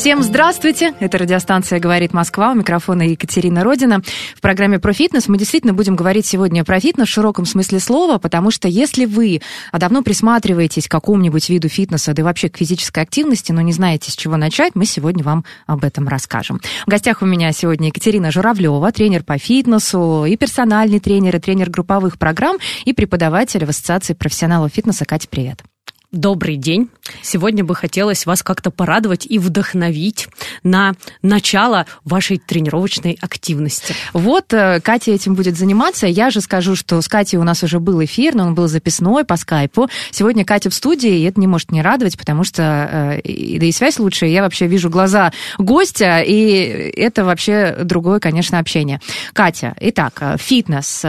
Всем здравствуйте! Это радиостанция «Говорит Москва». У микрофона Екатерина Родина. В программе про фитнес мы действительно будем говорить сегодня про фитнес в широком смысле слова, потому что если вы давно присматриваетесь к какому-нибудь виду фитнеса, да и вообще к физической активности, но не знаете, с чего начать, мы сегодня вам об этом расскажем. В гостях у меня сегодня Екатерина Журавлева, тренер по фитнесу, и персональный тренер, и тренер групповых программ, и преподаватель в Ассоциации профессионалов фитнеса. Катя, привет! Добрый день. Сегодня бы хотелось вас как-то порадовать и вдохновить на начало вашей тренировочной активности. Вот э, Катя этим будет заниматься. Я же скажу, что с Катей у нас уже был эфир, но он был записной по скайпу. Сегодня Катя в студии, и это не может не радовать, потому что э, да и связь лучше. Я вообще вижу глаза гостя, и это вообще другое, конечно, общение. Катя, итак, э, фитнес.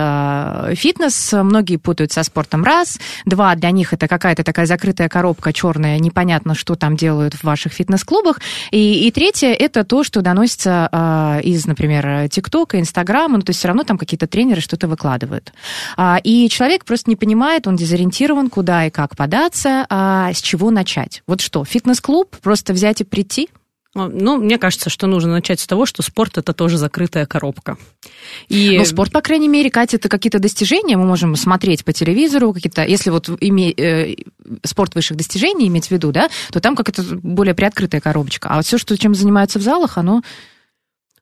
Фитнес многие путают со спортом. Раз. Два, для них это какая-то такая закрытая коробка черная, непонятно, что там делают в ваших фитнес-клубах. И, и третье, это то, что доносится э, из, например, ТикТока, Инстаграма, ну, то есть все равно там какие-то тренеры что-то выкладывают. А, и человек просто не понимает, он дезориентирован, куда и как податься, а с чего начать. Вот что, фитнес-клуб, просто взять и прийти? А, Ну, мне кажется, что нужно начать с того, что спорт это тоже закрытая коробка. И Ну, спорт, по крайней мере, Катя, это какие-то достижения, мы можем смотреть по телевизору, какие-то, если вот име, э, спорт высших достижений иметь в виду, да, то там как-то более приоткрытая коробочка. А вот все, что, чем занимаются в залах, оно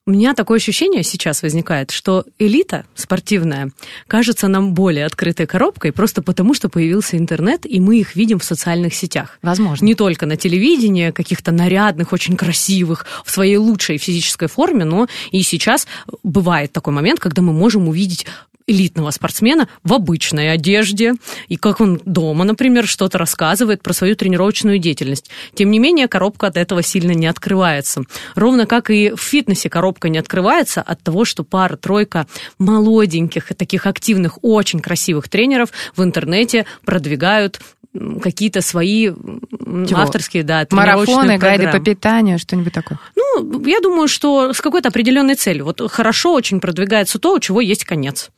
у меня такое ощущение сейчас возникает, что элита спортивная кажется нам более открытой коробкой просто потому, что появился интернет, и мы их видим в социальных сетях. возможно. Не только на телевидении, каких-то нарядных, очень красивых, в своей лучшей физической форме, но и сейчас бывает такой момент, когда мы можем увидеть элитного спортсмена в обычной одежде, и как он дома, например, что-то рассказывает про свою тренировочную деятельность. Тем не менее, коробка от этого сильно не открывается. Ровно как и в фитнесе коробка не открывается от того, что пара-тройка молоденьких и таких активных, очень красивых тренеров в интернете продвигают какие-то свои Чего? авторские, да, Марафоны, гайды по питанию, что-нибудь такое. Ну, я думаю, что с какой-то определенной целью. Вот хорошо очень продвигается то, у чего есть конец.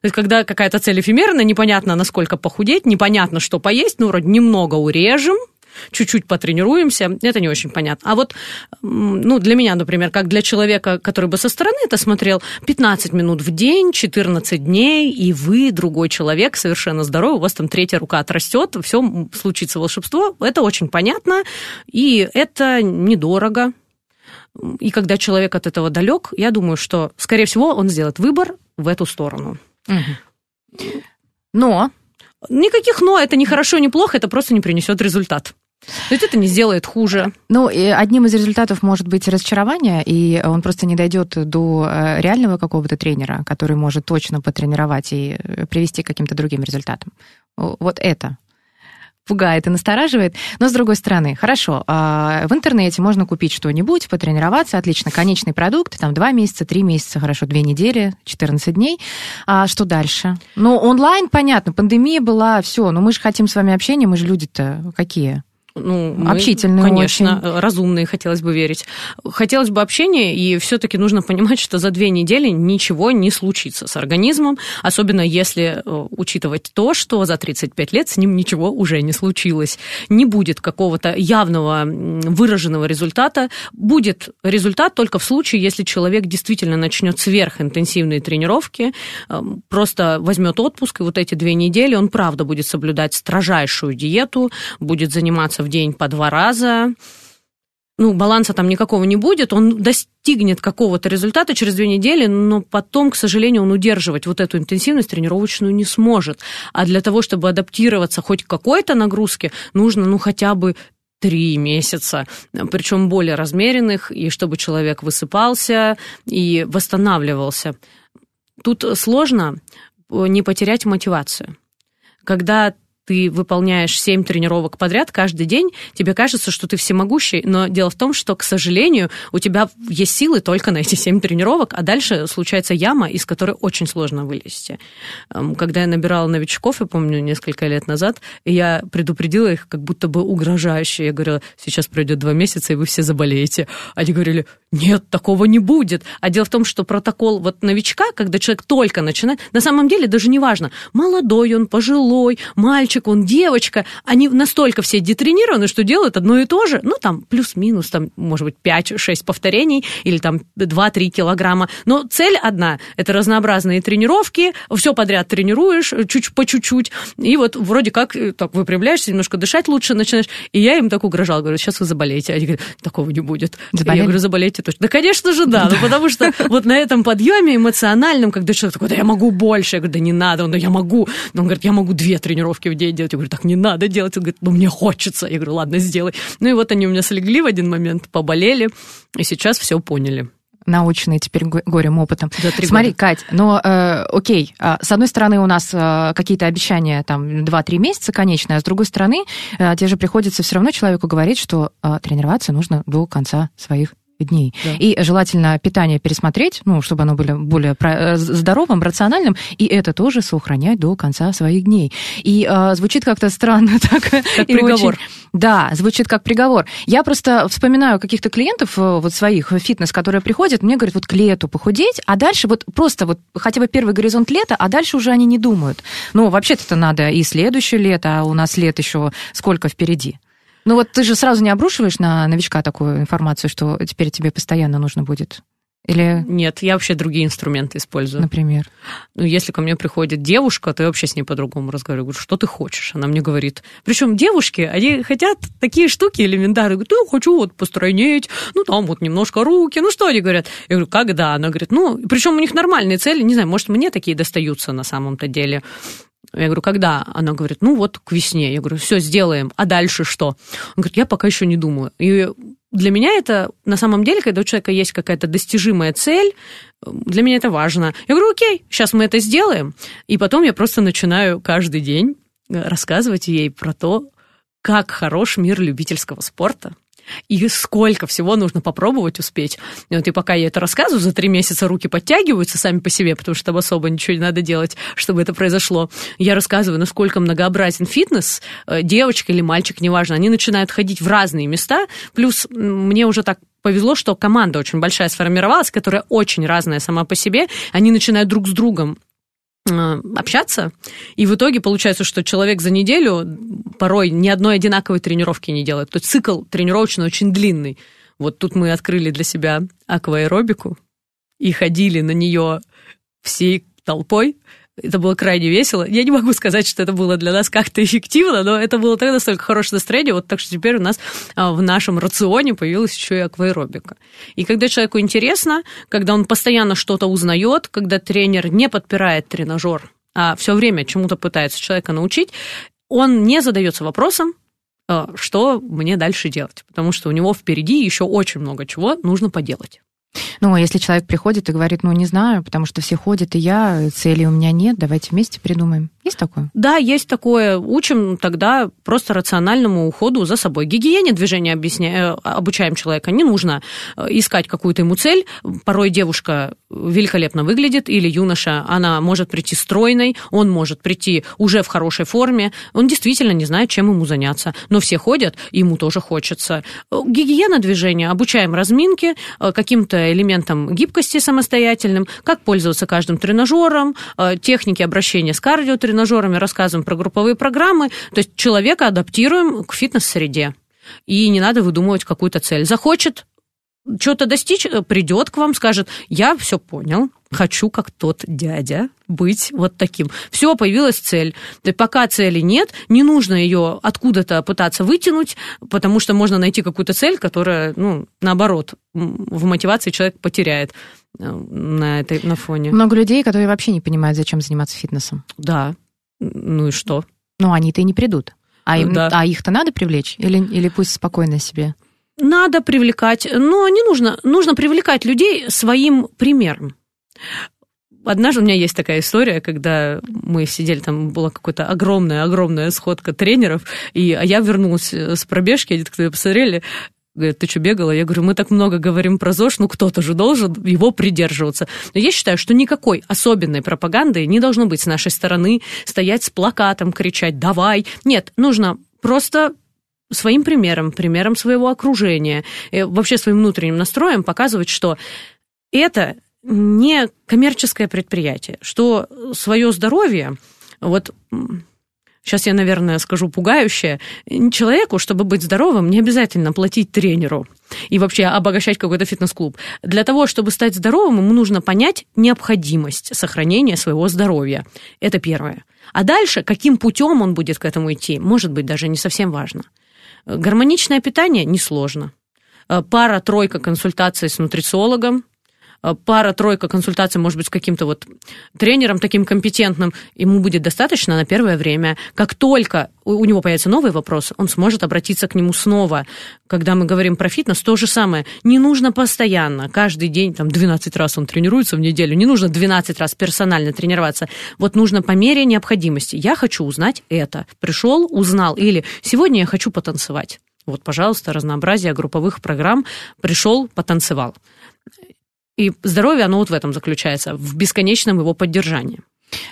То есть, когда какая-то цель эфемерная, непонятно, насколько похудеть, непонятно, что поесть, ну, вроде немного урежем, чуть-чуть потренируемся, это не очень понятно. А вот, ну, для меня, например, как для человека, который бы со стороны это смотрел, 15 минут в день, 14 дней, и вы, другой человек, совершенно здоровый, у вас там третья рука отрастет, все случится волшебство, это очень понятно, и это недорого. И когда человек от этого далек, я думаю, что, скорее всего, он сделает выбор в эту сторону. Но Никаких «но», это не хорошо, не плохо, это просто не принесет результат. То есть это не сделает хуже. Ну, и одним из результатов может быть разочарование, и он просто не дойдет до э, реального какого-то тренера, который может точно потренировать и э, привести к каким-то другим результатам. Вот это пугает и настораживает. Но, с другой стороны, хорошо, а, в интернете можно купить что-нибудь, потренироваться, отлично, конечный продукт, там 2 месяца, 3 месяца, хорошо, 2 недели, 14 дней. А что дальше? Ну, онлайн, понятно, пандемия была, все, но мы же хотим с вами общения, мы же люди-то какие? Ну, мы, Общительные Конечно, разумные, хотелось бы верить. Хотелось бы общения, и все-таки нужно понимать, что за две недели ничего не случится с организмом, особенно если э, учитывать то, что за 35 лет с ним ничего уже не случилось. Не будет какого-то явного выраженного результата. Будет результат только в случае, если человек действительно начнет сверхинтенсивные тренировки, э, просто возьмет отпуск, и вот эти две недели он, правда, будет соблюдать строжайшую диету, будет заниматься в день по два раза, ну, баланса там никакого не будет, он достигнет какого-то результата через две недели, но потом, к сожалению, он удерживать вот эту интенсивность тренировочную не сможет. А для того, чтобы адаптироваться хоть к какой-то нагрузке, нужно, ну, хотя бы три месяца, причем более размеренных, и чтобы человек высыпался и восстанавливался. Тут сложно не потерять мотивацию. Когда ты выполняешь 7 тренировок подряд каждый день, тебе кажется, что ты всемогущий, но дело в том, что, к сожалению, у тебя есть силы только на эти 7 тренировок, а дальше случается яма, из которой очень сложно вылезти. Эм, когда я набирала новичков, я помню, несколько лет назад, я предупредила их как будто бы угрожающе. Я говорила, сейчас пройдет два месяца, и вы все заболеете. Они говорили, нет, такого не будет. А дело в том, что протокол вот новичка, когда человек только начинает, на самом деле даже не важно, молодой он, пожилой, мальчик он, девочка, они настолько все детренированы, что делают одно и то же, ну, там, плюс-минус, там, может быть, 5-6 повторений или там 2-3 килограмма, но цель одна, это разнообразные тренировки, все подряд тренируешь, чуть по чуть-чуть, и вот вроде как э, так выпрямляешься, немножко дышать лучше начинаешь, и я им так угрожала, говорю, сейчас вы заболеете, они говорят, такого не будет. Заболели? Я говорю, заболеете точно. Да, конечно же, да, ну, потому что вот на этом подъеме эмоциональном, когда человек такой, да я могу больше, я говорю, да не надо, он, да я могу, но он говорит, я могу две тренировки в день делать, я говорю, так не надо делать, он говорит, ну мне хочется, я говорю, ладно, сделай. Ну и вот они у меня слегли в один момент, поболели, и сейчас все поняли. научные теперь го- горем опытом. За три Смотри, года. Кать, но э, окей, а, с одной стороны у нас э, какие-то обещания там 2-3 месяца конечные, а с другой стороны э, тебе же приходится все равно человеку говорить, что э, тренироваться нужно до конца своих дней. Да. И желательно питание пересмотреть, ну, чтобы оно было более э, здоровым, рациональным, и это тоже сохранять до конца своих дней. И э, звучит как-то странно так. Как и приговор. очень- да, звучит как приговор. Я просто вспоминаю каких-то клиентов, э, вот своих, фитнес, которые приходят, мне говорят, вот к лету похудеть, а дальше вот просто вот хотя бы первый горизонт лета, а дальше уже они не думают. Ну, вообще-то надо и следующее лето, а у нас лет еще сколько впереди. Ну вот ты же сразу не обрушиваешь на новичка такую информацию, что теперь тебе постоянно нужно будет? Или, Нет, я вообще другие инструменты использую. например? Ну, если ко мне приходит девушка, то я вообще с ней по-другому разговариваю. Говорю, что ты хочешь? Она мне говорит. Причем девушки, они хотят такие штуки элементарные. Говорят, ну, хочу вот постройнеть, ну, там вот немножко руки. Ну, что они говорят? Я говорю, когда? Она говорит, ну, причем у них нормальные цели. Не знаю, может, мне такие достаются на самом-то деле. Я говорю, когда? Она говорит, ну вот к весне. Я говорю, все, сделаем. А дальше что? Он говорит, я пока еще не думаю. И для меня это, на самом деле, когда у человека есть какая-то достижимая цель, для меня это важно. Я говорю, окей, сейчас мы это сделаем. И потом я просто начинаю каждый день рассказывать ей про то, как хорош мир любительского спорта. И сколько всего нужно попробовать успеть. И вот и пока я это рассказываю, за три месяца руки подтягиваются сами по себе, потому что там особо ничего не надо делать, чтобы это произошло. Я рассказываю, насколько многообразен фитнес, э, девочка или мальчик, неважно, они начинают ходить в разные места. Плюс мне уже так повезло, что команда очень большая сформировалась, которая очень разная сама по себе. Они начинают друг с другом общаться, и в итоге получается, что человек за неделю порой ни одной одинаковой тренировки не делает. То есть цикл тренировочный очень длинный. Вот тут мы открыли для себя акваэробику и ходили на нее всей толпой. Это было крайне весело. Я не могу сказать, что это было для нас как-то эффективно, но это было так настолько хорошее настроение, вот так что теперь у нас а, в нашем рационе появилась еще и акваэробика. И когда человеку интересно, когда он постоянно что-то узнает, когда тренер не подпирает тренажер, а все время чему-то пытается человека научить, он не задается вопросом, э, что мне дальше делать, потому что у него впереди еще очень много чего нужно поделать. Ну, а если человек приходит и говорит, ну, не знаю, потому что все ходят, и я, цели у меня нет, давайте вместе придумаем. Есть такое? Да, есть такое. Учим тогда просто рациональному уходу за собой. Гигиене движения объясня... э, обучаем человека. Не нужно э, искать какую-то ему цель. Порой девушка великолепно выглядит, или юноша, она может прийти стройной, он может прийти уже в хорошей форме. Он действительно не знает, чем ему заняться. Но все ходят, ему тоже хочется. Э, Гигиена движения. Обучаем разминке, э, каким-то элементам гибкости самостоятельным, как пользоваться каждым тренажером, техники обращения с кардиотренажерами, рассказываем про групповые программы. То есть человека адаптируем к фитнес-среде. И не надо выдумывать какую-то цель. Захочет что-то достичь, э, придет к вам, скажет, я все понял, хочу, как тот дядя, быть вот таким. Все, появилась цель. Есть пока цели нет, не нужно ее откуда-то пытаться вытянуть, потому что можно найти какую-то цель, которая, ну, наоборот, в мотивации человек потеряет э, на этой на фоне. Много людей, которые вообще не понимают, зачем заниматься фитнесом. Да. Ну и что? Ну, они-то и не придут. А, им, Да. а их-то надо привлечь? Или, или пусть спокойно себе? Надо привлекать, но не нужно. Нужно привлекать людей своим примером. однажды у меня есть такая история, когда мы сидели, там была какая-то огромная-огромная сходка тренеров, и а я вернулась с пробежки, они так посмотрели, Говорят, ты что, бегала? Я говорю, мы так много говорим про ЗОЖ, ну кто-то же должен его придерживаться. Но я считаю, что никакой особенной пропаганды не должно быть с нашей стороны, стоять с плакатом, кричать «давай». Нет, нужно просто своим примером, примером своего окружения, вообще своим внутренним настроем показывать, что это не коммерческое предприятие, что свое здоровье, вот сейчас я, наверное, скажу пугающее, человеку, чтобы быть здоровым, не обязательно платить тренеру и вообще обогащать какой-то фитнес-клуб. Для того, чтобы стать здоровым, ему нужно понять необходимость сохранения своего здоровья. Это первое. А дальше, каким путем он будет к этому идти, может быть, даже не совсем важно. Гармоничное питание несложно. Пара-тройка консультаций с нутрициологом – Э, пара-тройка консультаций, может быть, с каким-то вот тренером таким компетентным, ему будет достаточно на первое время. Как только у него появится новый вопрос, он сможет обратиться к нему снова. Когда мы говорим про фитнес, то же самое. Не нужно постоянно, каждый день, там, 12 раз он тренируется в неделю, не нужно 12 раз персонально тренироваться. Вот нужно по мере необходимости. Я хочу узнать это. Пришел, узнал. Или сегодня я хочу потанцевать. Вот, пожалуйста, разнообразие групповых программ. Пришел, потанцевал. И здоровье, оно вот в этом заключается, в бесконечном его поддержании.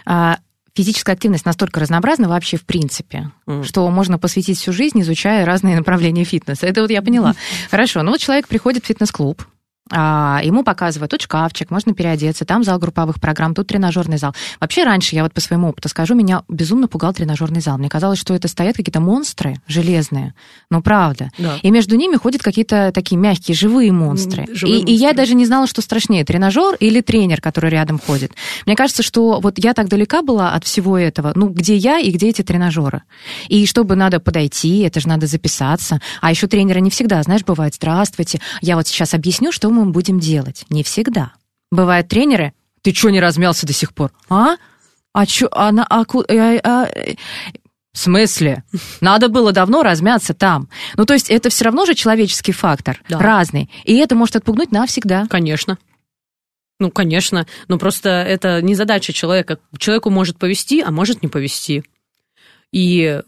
А, физическая активность настолько разнообразна вообще в принципе, mm. что можно посвятить всю жизнь, изучая разные направления фитнеса. Это вот я поняла. Mm. Хорошо, ну вот человек приходит в фитнес-клуб, ему показывают, тут шкафчик, можно переодеться, там зал групповых программ, тут тренажерный зал. Вообще раньше, я вот по своему опыту скажу, меня безумно пугал тренажерный зал. Мне казалось, что это стоят какие-то монстры железные, ну правда. Да. И между ними ходят какие-то такие мягкие, живые монстры. Живые и, монстры. и я даже не знала, что страшнее, тренажер или тренер, который рядом ходит. Мне кажется, что вот я так далека была от всего этого, ну где я и где эти тренажеры. И чтобы надо подойти, это же надо записаться. А еще тренеры не всегда, знаешь, бывает, здравствуйте, я вот сейчас объясню, что мы будем делать. Не всегда. Бывают тренеры, ты что не размялся до сих пор? А? А чё, она, а, а, а, а, в смысле? Надо было давно размяться там. Ну, то есть это все равно же человеческий фактор, да. разный. И это может отпугнуть навсегда. Конечно. Ну, конечно. Но просто это не задача человека. Человеку может повести, а может не повести. И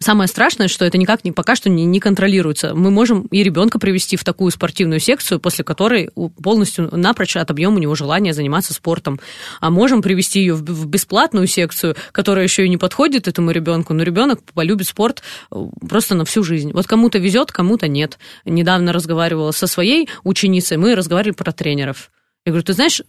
Самое страшное, что это никак не, пока что не, не контролируется. Мы можем и ребенка привести в такую спортивную секцию, после которой полностью напрочь отобьем у него желание заниматься спортом. А можем привести ее в, в бесплатную секцию, которая еще и не подходит этому ребенку, но ребенок полюбит спорт э, просто на всю жизнь. Вот кому-то везет, кому-то нет. Недавно разговаривала со своей ученицей, мы разговаривали про тренеров. Я говорю, ты знаешь,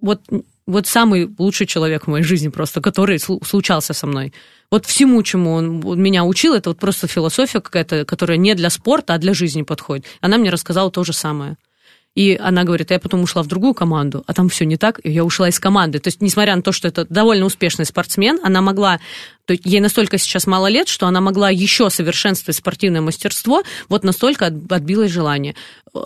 вот, вот самый лучший человек в моей жизни просто, который случался со мной. Вот всему, чему он меня учил, это вот просто философия какая-то, которая не для спорта, а для жизни подходит. Она мне рассказала то же самое. И она говорит, я потом ушла в другую команду, а там все не так, и я ушла из команды. То есть, несмотря на то, что это довольно успешный спортсмен, она могла, то есть ей настолько сейчас мало лет, что она могла еще совершенствовать спортивное мастерство, вот настолько отбилось желание.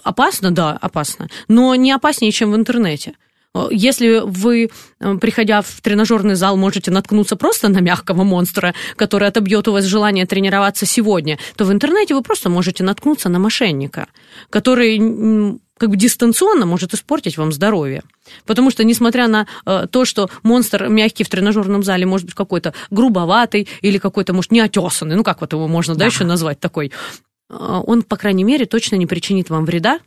Опасно? Да, опасно. Но не опаснее, чем в интернете. Э, если вы, э, приходя в тренажерный зал, можете наткнуться просто на мягкого монстра, который отобьет у вас желание тренироваться сегодня, то в интернете вы просто можете наткнуться на мошенника, который как бы дистанционно может испортить вам здоровье. Потому что, несмотря на э, то, что монстр мягкий в тренажерном зале может быть какой-то грубоватый или какой-то, может, неотесанный, ну как вот его можно, да, да еще назвать такой, он, по крайней мере, точно не причинит вам вреда,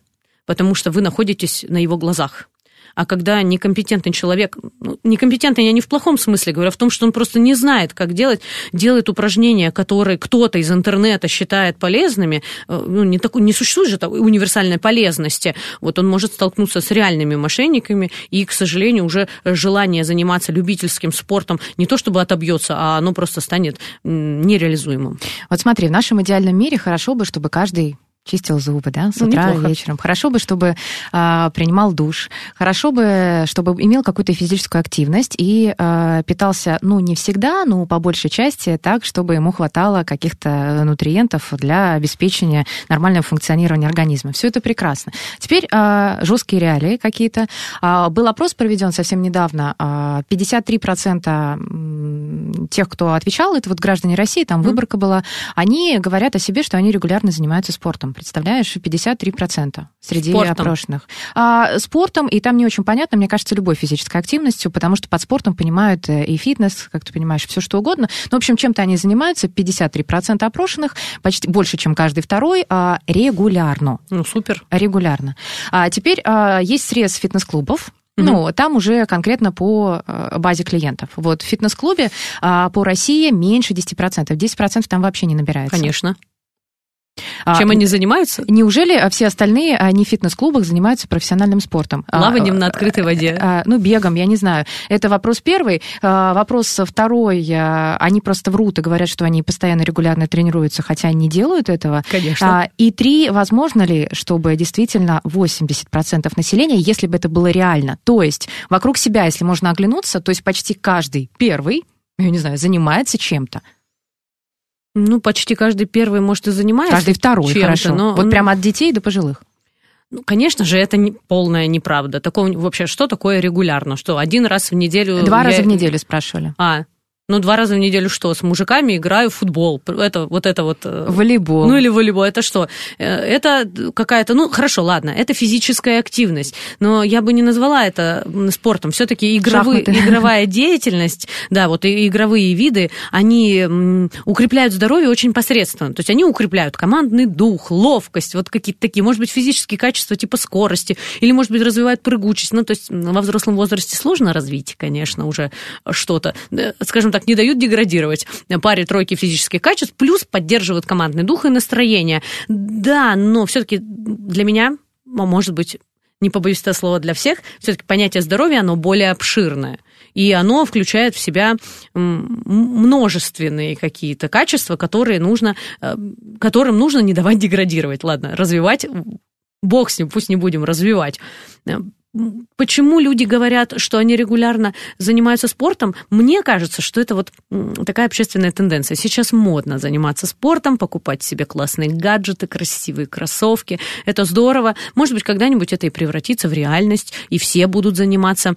потому что вы находитесь на его глазах. А когда некомпетентный человек, ну, некомпетентный я не в плохом смысле говорю, а в том, что он просто не знает, как делать, делает упражнения, которые кто-то из интернета считает полезными, э, ну, не, такой, не существует же универсальной полезности. Вот он может столкнуться с реальными мошенниками, и, к сожалению, уже желание заниматься любительским спортом не то чтобы отобьется, а оно просто станет нереализуемым. Вот смотри, в нашем идеальном мире хорошо бы, чтобы каждый чистил зубы, да, с ну, утра неплохо. вечером. Хорошо бы, чтобы э, принимал душ. Хорошо бы, чтобы имел какую-то физическую активность и э, питался, ну, не всегда, но по большей части так, чтобы ему хватало каких-то нутриентов для обеспечения нормального функционирования организма. Все это прекрасно. Теперь э, жесткие реалии какие-то. Э, был опрос проведен совсем недавно. Э, 53% тех, кто отвечал, это вот граждане России, там mm-hmm. выборка была, они говорят о себе, что они регулярно занимаются спортом спортом, представляешь, 53% среди Спортом. опрошенных. А, спортом, и там не очень понятно, мне кажется, любой физической активностью, потому что под спортом понимают э, и фитнес, как ты понимаешь, все что угодно. Ну, в общем, чем-то они занимаются, 53% опрошенных, почти больше, чем каждый второй, а, регулярно. Ну, супер. Регулярно. А теперь а, есть срез фитнес-клубов, Мгм. ну, там уже конкретно по э, базе клиентов. Вот в фитнес-клубе а, по России меньше 10%. 10% там вообще не набирается. Конечно. А, Чем они занимаются? Неужели а, все остальные, а, не в фитнес-клубах, занимаются профессиональным спортом? А, Плаванием а, на открытой воде. а, Ну, бегом, я не знаю. Это вопрос первый. А, Вопрос второй. а, Они просто врут и говорят, что они постоянно регулярно тренируются, хотя они не делают этого. Конечно. А, И три, возможно ли, чтобы действительно 80% населения, если бы это было реально, то есть вокруг себя, если можно оглянуться, то есть почти каждый первый, я не знаю, занимается чем-то. Ну, почти каждый первый, может, и занимается. Каждый второй, хорошо. но- Вот прямо от детей до пожилых. Ну, конечно же, это не, полная неправда. Такого вообще, что такое регулярно? Что один раз в неделю... Два я- раза в неделю спрашивали. А, ну, два раза в неделю что? С мужиками играю в футбол. Это вот это вот... э, Волейбол. Ну или волейбол, это что? Э, Это какая-то, ну хорошо, ладно, это физическая активность, но я бы не назвала это спортом. Все-таки игровые, Шахматы. игровая деятельность, да, вот и игровые виды, они укрепляют здоровье очень посредственно. То есть они укрепляют командный дух, ловкость, вот какие-то такие, может быть, физические качества типа скорости, или, может быть, развивают прыгучесть. Ну, то есть во взрослом возрасте сложно развить, конечно, уже что-то. Э, Скажем так, не дают деградировать паре тройки физических качеств, плюс поддерживают командный дух и настроение. Да, но все-таки для меня, может быть, не побоюсь этого слова для всех, все-таки понятие здоровья, оно более обширное. И оно включает в себя множественные какие-то качества, которые нужно, э, которым нужно не давать деградировать. Ладно, развивать, бог с ним, пусть не будем развивать. Почему люди говорят, что они регулярно занимаются спортом? Мне кажется, что это вот такая общественная тенденция. Сейчас модно заниматься спортом, покупать себе классные гаджеты, красивые кроссовки. Это здорово. Может быть, когда-нибудь это и превратится в реальность, и все будут заниматься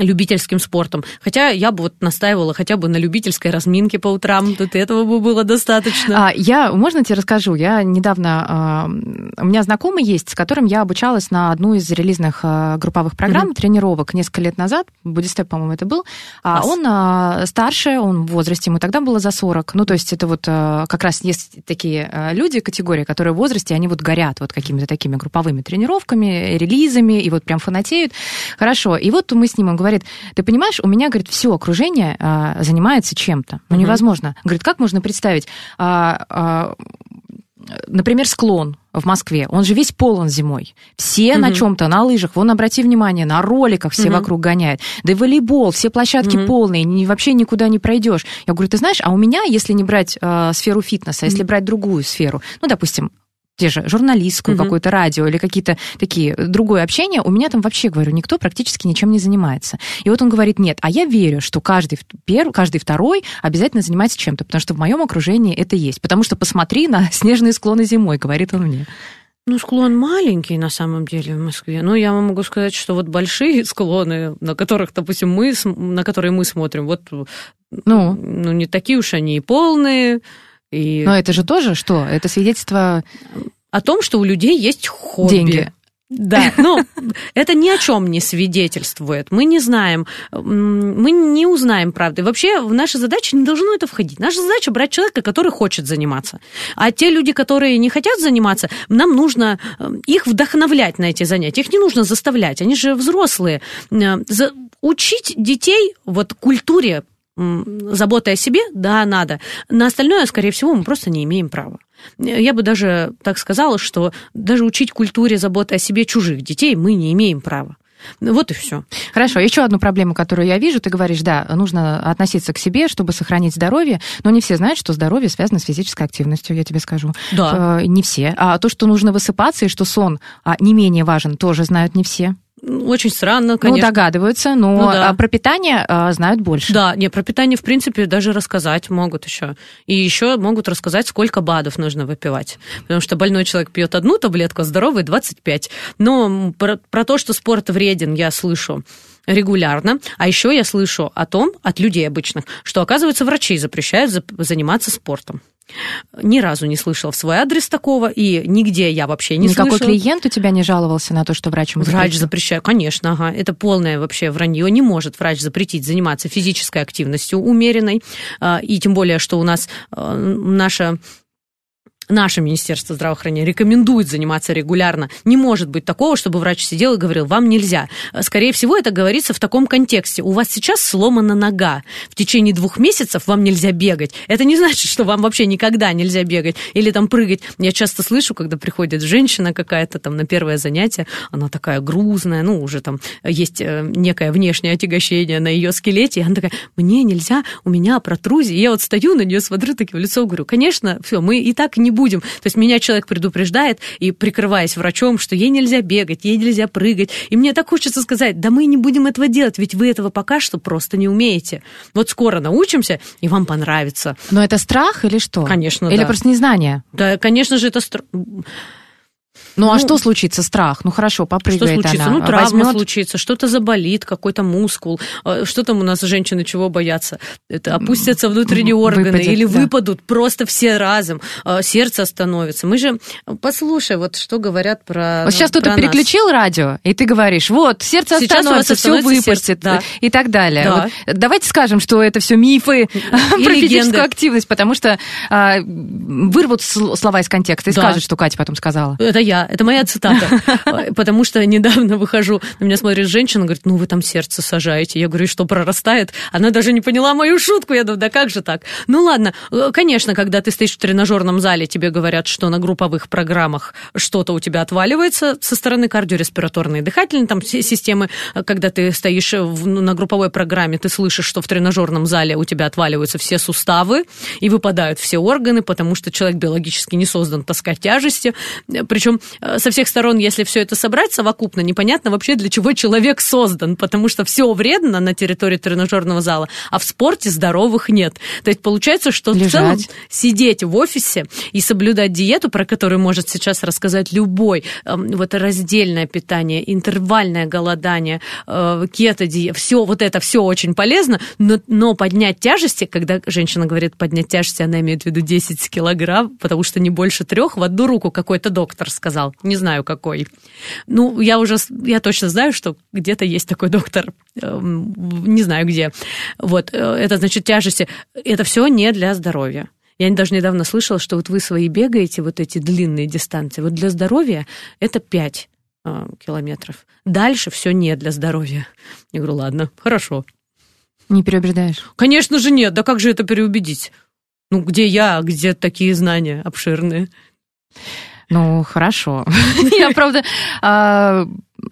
любительским спортом. Хотя я бы вот настаивала хотя бы на любительской разминке по утрам. Тут этого бы было достаточно. А, я, можно тебе расскажу? Я недавно, а, у меня знакомый есть, с которым я обучалась на одну из релизных а, групповых программ, Мгм. тренировок несколько лет назад, Будистеп, по-моему, это был. А, он а, старше, он в возрасте, ему тогда было за 40. Ну, то есть это вот как раз есть такие люди, категории, которые в возрасте, они вот горят вот какими-то такими групповыми тренировками, релизами, и вот прям фанатеют. Хорошо. И вот мы с ним, он говорит, ты понимаешь, у меня, говорит, все окружение а, занимается чем-то. Ну, Мгм. невозможно. Говорит, как можно представить, а, а, например, склон в Москве, он же весь полон зимой. Все на Мгм. чем-то, на лыжах. Вон, обрати внимание, на роликах все Мгм. вокруг гоняют. Да и волейбол, все площадки Мгм. полные, ни- вообще никуда не пройдешь. Я говорю, ты знаешь, а у меня, если не брать э, сферу фитнеса, если брать другую сферу, ну, допустим, те же журналистскую, Мгм. какое-то радио или какие-то такие э, другое общение, у меня там вообще, говорю, никто практически ничем не занимается. И вот он говорит, нет, а я верю, что каждый, в- пер- каждый второй обязательно занимается чем-то, потому что в моем окружении это есть. Потому что посмотри на снежные склоны зимой, говорит он мне. Ну, склон маленький на самом деле в Москве. Ну, я вам могу сказать, что вот большие склоны, на которых, допустим, мы, на которые мы смотрим, вот, Ну, ну, не такие уж они и полные, и но это же тоже что? Это свидетельство о том, что у людей есть хобби. деньги. Да, но это ни о чем не свидетельствует. Мы не знаем, мы не узнаем правды. Вообще в наши задачи не должно это входить. Наша задача брать человека, который хочет заниматься. А те люди, которые не хотят заниматься, нам нужно э, их вдохновлять на эти занятия. Их не нужно заставлять. Они же взрослые. Э, Учить детей вот культуре м, заботы о себе, да, надо. На остальное, скорее всего, мы просто не имеем права. Я бы даже так сказала, что даже учить культуре заботы о себе чужих детей мы не имеем права. Вот и все. Хорошо, еще одну проблему, которую я вижу, ты говоришь, да, нужно относиться к себе, чтобы сохранить здоровье, но не все знают, что здоровье связано с физической активностью, я тебе скажу. Да. Э, Не все. А то, что нужно высыпаться, и что сон а, не менее важен, тоже знают не все. Очень странно, Ну, конечно. догадываются, но Ну да. а, про питание а, знают больше. Да, не, про питание, в принципе, даже рассказать могут еще. И еще могут рассказать, сколько БАДов нужно выпивать. Потому что больной человек пьет одну таблетку, а здоровый 25. Но про, про то, что спорт вреден, я слышу регулярно. А еще я слышу о том, от людей обычных, что, оказывается, врачи запрещают за- заниматься спортом. Ни разу не слышала в свой адрес такого, и нигде я вообще не Никакой слышала. клиент у тебя не жаловался на то, что врач ему Врач запретил? запрещает, конечно, ага. Это полное вообще вранье. Не может врач запретить заниматься физической активностью умеренной. А, И тем более, что у нас а, наша Наше Министерство здравоохранения рекомендует заниматься регулярно. Не может быть такого, чтобы врач сидел и говорил, вам нельзя. Скорее всего, это говорится в таком контексте. У вас сейчас сломана нога. В течение двух месяцев вам нельзя бегать. Это не значит, что вам вообще никогда нельзя бегать или там прыгать. Я часто слышу, когда приходит женщина какая-то там на первое занятие, она такая грузная, ну, уже там есть э, некое внешнее отягощение на ее скелете, и она такая, мне нельзя, у меня протрузия. И я вот стою на нее, смотрю таки в лицо, говорю, конечно, все, мы и так не будем. То есть меня человек предупреждает, и прикрываясь врачом, что ей нельзя бегать, ей нельзя прыгать. И мне так хочется сказать, да мы не будем этого делать, ведь вы этого пока что просто не умеете. Вот скоро научимся, и вам понравится. Но это страх или что? Конечно, Или да. просто незнание? Да, конечно же, это стр... Ну, а Ну, что случится? Страх? Ну, хорошо, Что попрыгает случится? она. Ну, травма возьмет- случится, что-то заболит, какой-то мускул. Э, Что там у нас женщины чего боятся? Это опустятся внутренние органы выпадет, или да. выпадут просто все разом. Э, Сердце остановится. Мы же... Послушай, вот что говорят про Вот сейчас про кто-то переключил радио, и ты говоришь, вот, сердце Сейчас остановится, все выпустит да. и так далее. Да. Вот давайте скажем, что это все мифы про легенды. физическую активность, потому что а, вырвут сл- слова из контекста и Да. скажут, что Катя потом сказала. Это я, это моя цитата. Э, Потому что недавно выхожу, на меня смотрит женщина, говорит, ну вы там сердце сажаете. Я говорю, что прорастает? Она даже не поняла мою шутку. Я думаю, да как же так? Ну ладно, Э, конечно, когда ты стоишь в тренажерном зале, тебе говорят, что на групповых программах что-то у тебя отваливается со стороны кардиореспираторной дыхательной там, си- системы. Э, Когда ты стоишь в- ну, на групповой программе, ты слышишь, что в тренажерном зале у тебя отваливаются все суставы и выпадают все органы, потому что человек биологически не создан таскать тяжести. Причем со всех сторон, если все это собрать совокупно, непонятно вообще, для чего человек создан, потому что все вредно на территории тренажерного зала, а в спорте здоровых нет. То есть получается, что в целом Лежать. сидеть в офисе и соблюдать диету, про которую может сейчас рассказать любой, эм, вот раздельное питание, интервальное голодание, э, кето-диета, все вот это все очень полезно, но, но поднять тяжести, когда женщина говорит поднять тяжести, она имеет в виду 10 килограмм, потому что не больше трех в одну руку какой-то доктор сказал, не знаю какой. Ну, я уже, я точно знаю, что где-то есть такой доктор, эм, не знаю где. Вот, э, это значит тяжести, это все не для здоровья. Я даже недавно слышала, что вот вы свои бегаете, вот эти длинные дистанции. Вот для здоровья это 5 километров. Дальше все не для здоровья. Я говорю, ладно, хорошо. Не переубеждаешь. Конечно же нет, да как же это переубедить? Ну, где я, где такие знания обширные? Ну, хорошо. Я, правда, а,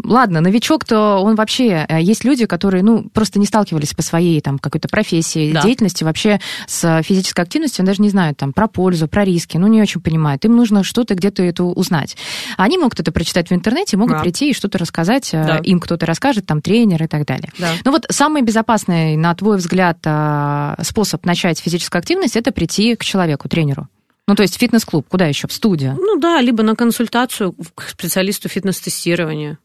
ладно, новичок, то он вообще... а, Есть люди, которые, ну, просто не сталкивались по своей там какой-то профессии, Да. деятельности, вообще с физической активностью, даже не знают там про пользу, про риски, ну, не очень понимают. Им нужно что-то где-то это узнать. Они могут это прочитать в интернете, могут Да. прийти и что-то рассказать, а, Да. им кто-то расскажет, там, тренер и так далее. Да. Ну вот самый безопасный, на твой взгляд, а, способ начать физическую активность, это прийти к человеку, тренеру. Ну, то есть фитнес-клуб, куда еще? В студию. Ну да, либо на консультацию к специалисту фитнес-тестирования.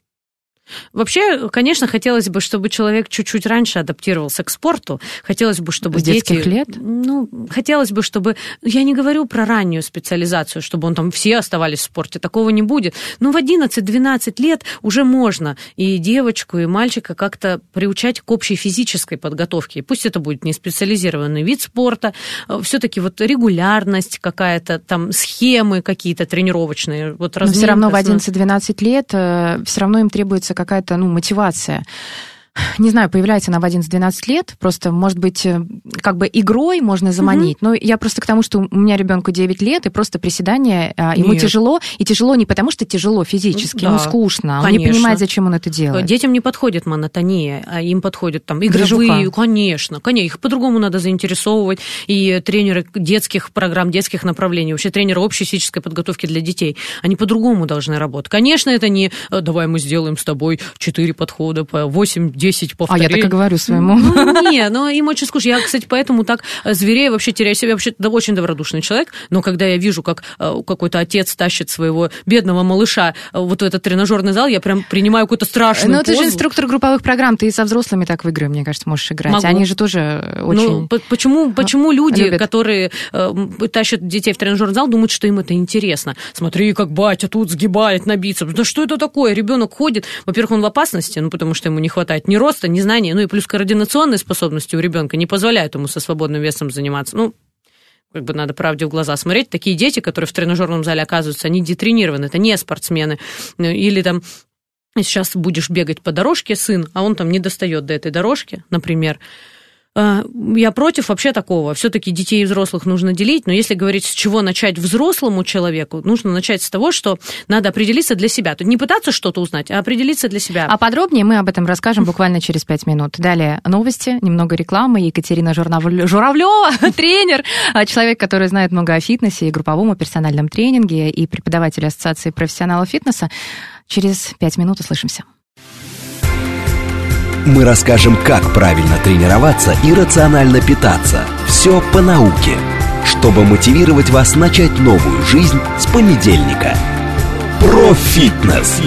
Вообще, конечно, хотелось бы, чтобы человек чуть-чуть раньше адаптировался к спорту. Хотелось бы, чтобы С дети... лет? Ну, хотелось бы, чтобы... Я не говорю про раннюю специализацию, чтобы он там все оставались в спорте. Такого не будет. Но в 11-12 лет уже можно и девочку, и мальчика как-то приучать к общей физической подготовке. И пусть это будет не специализированный вид спорта, все-таки вот регулярность какая-то, там схемы какие-то тренировочные. Вот Но все равно в разминка, 11-12 лет все равно им требуется какая-то ну, мотивация. Не знаю, появляется она в 11-12 лет, просто, может быть, э, как бы игрой можно заманить. Но я просто к тому, что у меня ребенку 9 лет, и просто приседания, а, ему Нет. тяжело, и тяжело не потому, что тяжело физически, Да, ему скучно, он не конечно. понимает, зачем он это делает. Детям не подходит монотония, а им подходят там игровые, Движуха. конечно, конечно, их по-другому надо заинтересовывать. И тренеры детских программ, детских направлений, вообще тренеры общей физической подготовки для детей, они по-другому должны работать. Конечно, это не э, давай мы сделаем с тобой 4 подхода по 8-10 10 А повторений. я так и говорю своему. Ну, не, но им очень скучно. Я, кстати, поэтому так зверею, вообще теряю себя. Вообще да, очень добродушный человек, но когда я вижу, как э, какой-то отец тащит своего бедного малыша э, вот в этот тренажерный зал, я прям принимаю какую-то страшную Ну, ты же инструктор групповых программ, ты и со взрослыми так в игры, мне кажется, можешь играть. Могу. Они же тоже очень... Ну, по- почему, почему люди, любят. которые э, тащат детей в тренажерный зал, думают, что им это интересно? Смотри, как батя тут сгибает на бицепс. Да что это такое? Ребенок ходит. Во-первых, он в опасности, ну, потому что ему не хватает ни роста, ни знаний, ну и плюс координационные способности у ребенка не позволяют ему со свободным весом заниматься. Ну, как бы надо правде в глаза смотреть. Такие дети, которые в тренажерном зале оказываются, они детренированы, это не спортсмены. Ну, Или там сейчас будешь бегать по дорожке, сын, а он там не достает до этой дорожки, например. А, Я против вообще такого. Все-таки детей и взрослых нужно делить, но если говорить, с чего начать взрослому человеку, нужно начать с того, что надо определиться для себя. Тут не пытаться что-то узнать, а определиться для себя. А подробнее мы об этом расскажем буквально через пять минут. Далее новости, немного рекламы. Екатерина Журавлева, тренер, а, человек, который знает много о фитнесе и групповом, и персональном тренинге, и преподаватель Ассоциации профессионалов фитнеса. Через пять минут услышимся. Мы расскажем, как правильно тренироваться и рационально питаться. Все по науке, чтобы мотивировать вас начать новую жизнь с понедельника. Профитнес.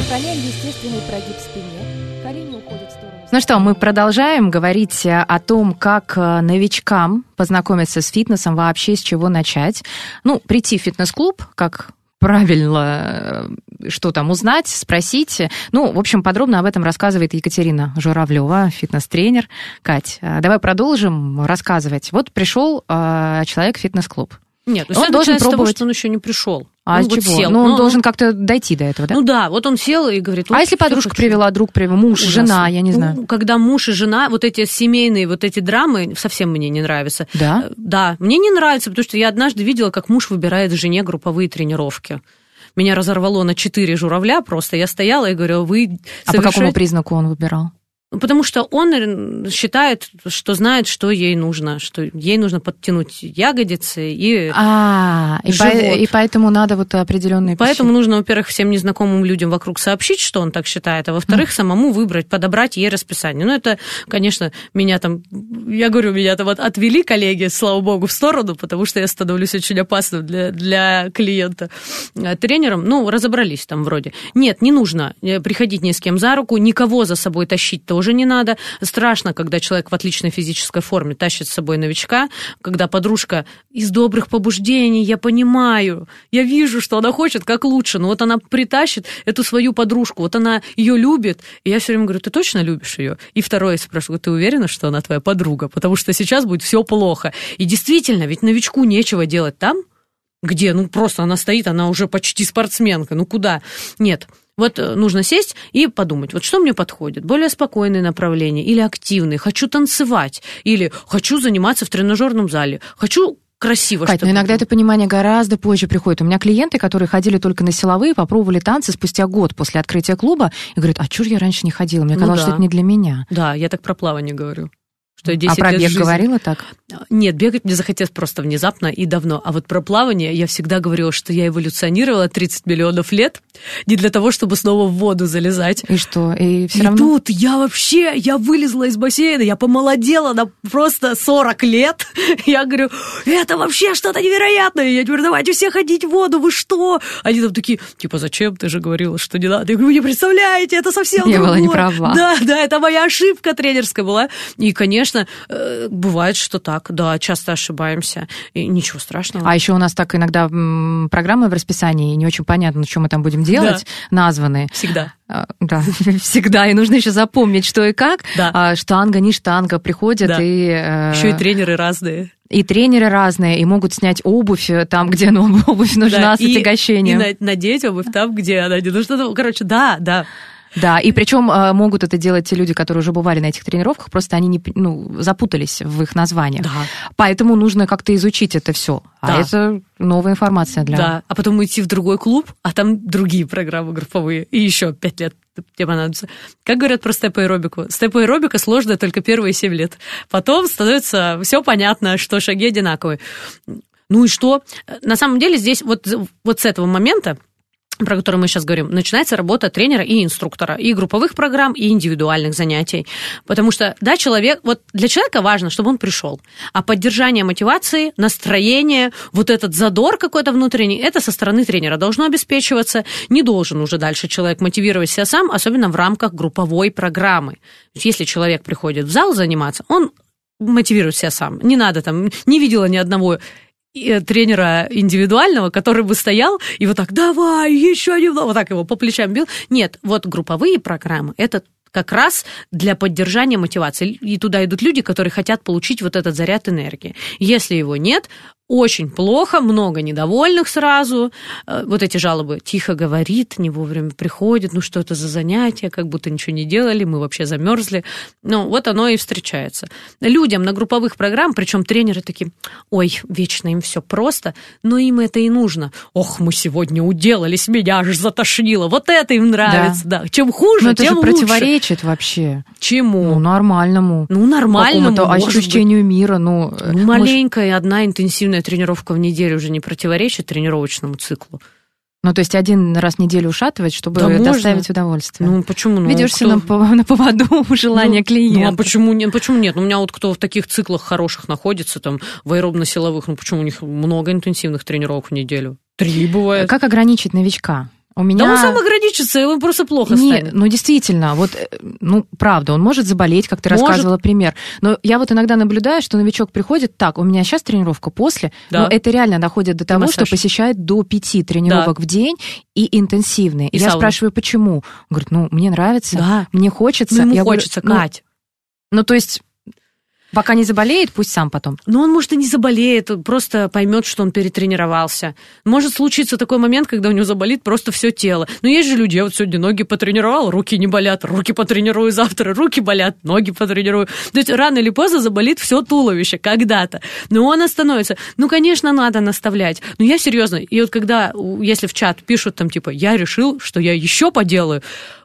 Сохраняем естественный прогиб спине. Колени уходят в сторону. Ну что, мы продолжаем говорить э, о том, как э, новичкам познакомиться с фитнесом, вообще с чего начать. Ну, прийти в фитнес-клуб, как правильно, э, что там узнать, спросить. Ну, в общем, подробно об этом рассказывает Екатерина Журавлева, фитнес-тренер. Кать, э, давай продолжим рассказывать. Вот пришел э, человек в фитнес-клуб. Нет, ну, Он должен с того, пробовать. что он еще не пришел. А он с вот чего? сел. Ну, он Ну, должен как-то дойти до этого, да? Ну да, вот он сел и говорит... а если подружка хочу. привела, друг привел, муж, Ужасно. жена, я не знаю. Ну, Когда муж и жена, вот эти семейные, вот эти драмы совсем мне не нравятся. Да? Э, Да, мне не нравится, потому что я однажды видела, как муж выбирает жене групповые тренировки. Меня разорвало на четыре журавля просто. Я стояла и говорю, вы А по какому совершаете- признаку он выбирал? Ну, Потому что он э, считает, что знает, что ей нужно, что ей нужно подтянуть ягодицы и А, и, по- Живот. и поэтому надо вот определенные Поэтому нужно, во-первых, всем незнакомым людям вокруг сообщить, что он так считает, а во-вторых, самому выбрать, подобрать ей расписание. Ну, это, конечно, меня там, я говорю, меня там от- отвели коллеги, слава богу, в сторону, потому что я становлюсь очень опасным для, для клиента э, тренером. Ну, разобрались там вроде. Нет, не нужно э, приходить ни с кем за руку, никого за собой тащить тоже не надо. Страшно, когда человек в отличной физической форме тащит с собой новичка, когда подружка из добрых побуждений, я понимаю, я вижу, что она хочет как лучше, но вот она притащит эту свою подружку, вот она ее любит, и я все время говорю, ты точно любишь ее? И второе спрашиваю, ты уверена, что она твоя подруга? Потому что сейчас будет все плохо. И действительно, ведь новичку нечего делать там, где, ну, просто она стоит, она уже почти спортсменка, ну, куда? Нет, вот э, нужно сесть и подумать, вот что мне подходит, более спокойные направления или активные, хочу танцевать, или хочу заниматься в тренажерном зале, хочу красиво Кать, но иногда это понимание гораздо позже приходит. У меня клиенты, которые ходили только на силовые, попробовали танцы спустя год после открытия клуба и говорят, а чур я раньше не ходила? Мне Ну казалось, да. что это не для меня. Да, я так про плавание говорю. Что я А 10 про лет бег жизни- говорила так? Нет, бегать мне захотелось просто внезапно и давно. А вот про плавание я всегда говорила, что я эволюционировала 30 миллионов лет не для того, чтобы снова в воду залезать. И что? И все и равно... тут я вообще, я вылезла из бассейна, я помолодела на просто 40 лет. Я говорю, это вообще что-то невероятное. Я говорю, давайте все ходить в воду, вы что? Они там такие, типа, зачем? Ты же говорила, что не надо. Я говорю, вы не представляете, это совсем Я была не другое». права. Да, да, это моя ошибка тренерская была. И, конечно, э, бывает, что так, да, часто ошибаемся. И ничего страшного. А еще у нас так иногда программы в расписании, не очень понятно, что мы там будем делать, названы. Всегда. А, Да, всегда. И нужно еще запомнить, что и как. Да. А, Штанга, не штанга приходят Да. и... э, Еще и тренеры разные. и тренеры разные, и могут снять обувь э, там, где ну, обувь нужна Да, с и- отягощением. И на- надеть обувь там, где она не нужна. Ну, Короче, да, да. Да, и причем э, могут это делать те люди, которые уже бывали на этих тренировках, просто они не, ну, запутались в их названиях. Да. Поэтому нужно как-то изучить это все. А Да. это новая информация для... Да, а потом уйти в другой клуб, а там другие программы групповые, и еще пять лет тебе понадобится. Как говорят про степ-аэробику? Степ-аэробика сложная только первые семь лет. Потом становится все понятно, что шаги одинаковые. Ну и что? На самом деле здесь вот, вот с этого момента про который мы сейчас говорим, начинается работа тренера и инструктора, и групповых программ, и индивидуальных занятий. Потому что, да, человек, вот для человека важно, чтобы он пришел. А поддержание мотивации, настроение, вот этот задор какой-то внутренний, это со стороны тренера должно обеспечиваться. Не должен уже дальше человек мотивировать себя сам, особенно в рамках групповой программы. Если человек приходит в зал заниматься, он мотивирует себя сам. Не надо там, не видела ни одного тренера индивидуального, который бы стоял и вот так, давай, еще немного, вот так его по плечам бил. Нет, вот групповые программы, это как раз для поддержания мотивации. И туда идут люди, которые хотят получить вот этот заряд энергии. Если его нет, очень плохо, много недовольных сразу. Э, Вот эти жалобы. Тихо говорит, не вовремя приходит, ну что это за занятие, как будто ничего не делали, мы вообще замерзли. Ну, вот оно и встречается. Людям на групповых программах, причем тренеры такие, ой, вечно им все просто, но им это и нужно. Ох, мы сегодня уделались, меня аж затошнило. Вот это им нравится, да. Чем хуже, Ну, это тем же лучше. противоречит вообще. Чему? Ну, нормальному. Ну, нормальному, Какому-то может быть. ощущению мира. Ну, э, Ну, мы ж- маленькая одна тренировка в неделю уже не противоречит тренировочному циклу. Ну, то есть один раз в неделю ушатывать, чтобы Да можно. доставить удовольствие. Ну, почему? Ну, Ведешься кто- на, на поводу желания Ну, клиента. Ну, а почему нет? Почему нет? Ну, У меня вот кто в таких циклах хороших находится, там, в аэробно-силовых, ну, почему у них много интенсивных тренировок в неделю? Три бывает. Как ограничить новичка? У меня... Да он сам ограничится, и он просто плохо Не, станет. ну действительно, вот, э, ну, правда, он может заболеть, как ты Может. рассказывала пример. Но я вот иногда наблюдаю, что новичок приходит, так, у меня сейчас тренировка после, Да. но это реально доходит до того, массаж. что посещает до пяти тренировок в день и интенсивные. И я сауну. спрашиваю, почему? Он говорит, ну, мне нравится, Да. мне хочется. Ну, ему Я говорю, хочется, ну, Кать. Ну, то есть, пока не заболеет, пусть сам потом. Но он, может, и не заболеет, просто поймет, что он перетренировался. Может случиться такой момент, когда у него заболит просто все тело. Но есть же люди, я вот сегодня ноги потренировал, руки не болят, руки потренирую завтра, руки болят, ноги потренирую. То есть рано или поздно заболит все туловище когда-то. Но он остановится. Ну, конечно, надо наставлять. Но я серьезно. И вот когда, если в чат пишут там, типа, я решил, что я еще поделаю,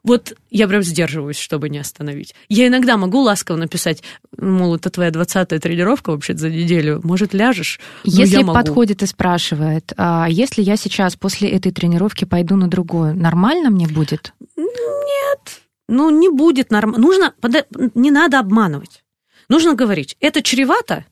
вот я прям сдерживаюсь, чтобы не остановить. Я иногда могу ласково написать, мол, это твоя двадцатая тренировка вообще за неделю, может, ляжешь? Ну, Если подходит и спрашивает, а если я сейчас после этой тренировки пойду на другую, нормально мне будет? Ну, не будет нормально. Нужно, не надо обманывать. Нужно говорить, это чревато,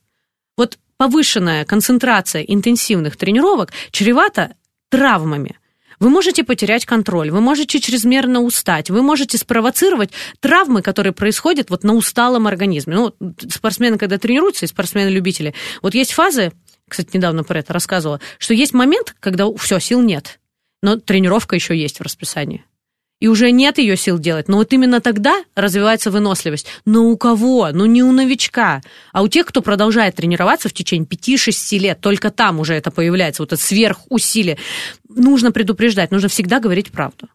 вот повышенная концентрация интенсивных тренировок чревата травмами. Вы можете потерять контроль, вы можете чрезмерно устать, вы можете спровоцировать травмы, которые происходят вот на усталом организме. Ну, спортсмены, когда тренируются, и спортсмены-любители, вот есть фазы, кстати, недавно про это рассказывала, что есть момент, когда все, сил нет, но тренировка еще есть в расписании. И уже нет ее сил делать. Но вот именно тогда развивается выносливость. Но у кого? Ну не у новичка. А у тех, кто продолжает тренироваться в течение 5-6 лет, только там уже это появляется, вот это сверхусилие. Нужно предупреждать, нужно всегда говорить правду.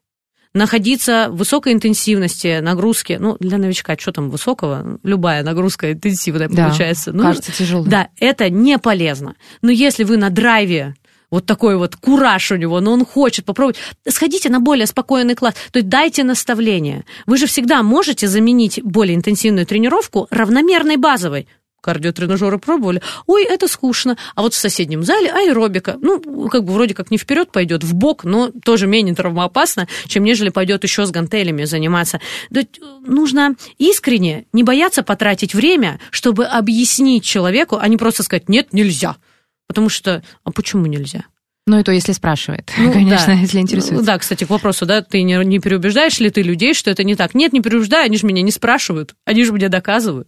Находиться в высокой интенсивности нагрузки, ну, для новичка, что там высокого, любая нагрузка интенсивная Да, получается. Ну, кажется тяжело. Да, это не полезно. Но если вы на драйве вот такой вот кураж у него, но он хочет попробовать. Сходите на более спокойный класс, то есть дайте наставление. Вы же всегда можете заменить более интенсивную тренировку равномерной базовой. Кардиотренажеры пробовали. Ой, это скучно. А вот в соседнем зале аэробика. Ну, как бы вроде как не вперед пойдет, в бок, но тоже менее травмоопасно, чем нежели пойдет еще с гантелями заниматься. То есть нужно искренне не бояться потратить время, чтобы объяснить человеку, а не просто сказать «нет, нельзя». Потому что, а почему нельзя? Ну, и то, если спрашивает, Ну, конечно, да. если интересуется. Ну, Да, кстати, к вопросу, да, ты не, не переубеждаешь ли ты людей, что это не так? Нет, не переубеждаю, они же меня не спрашивают, они же мне доказывают.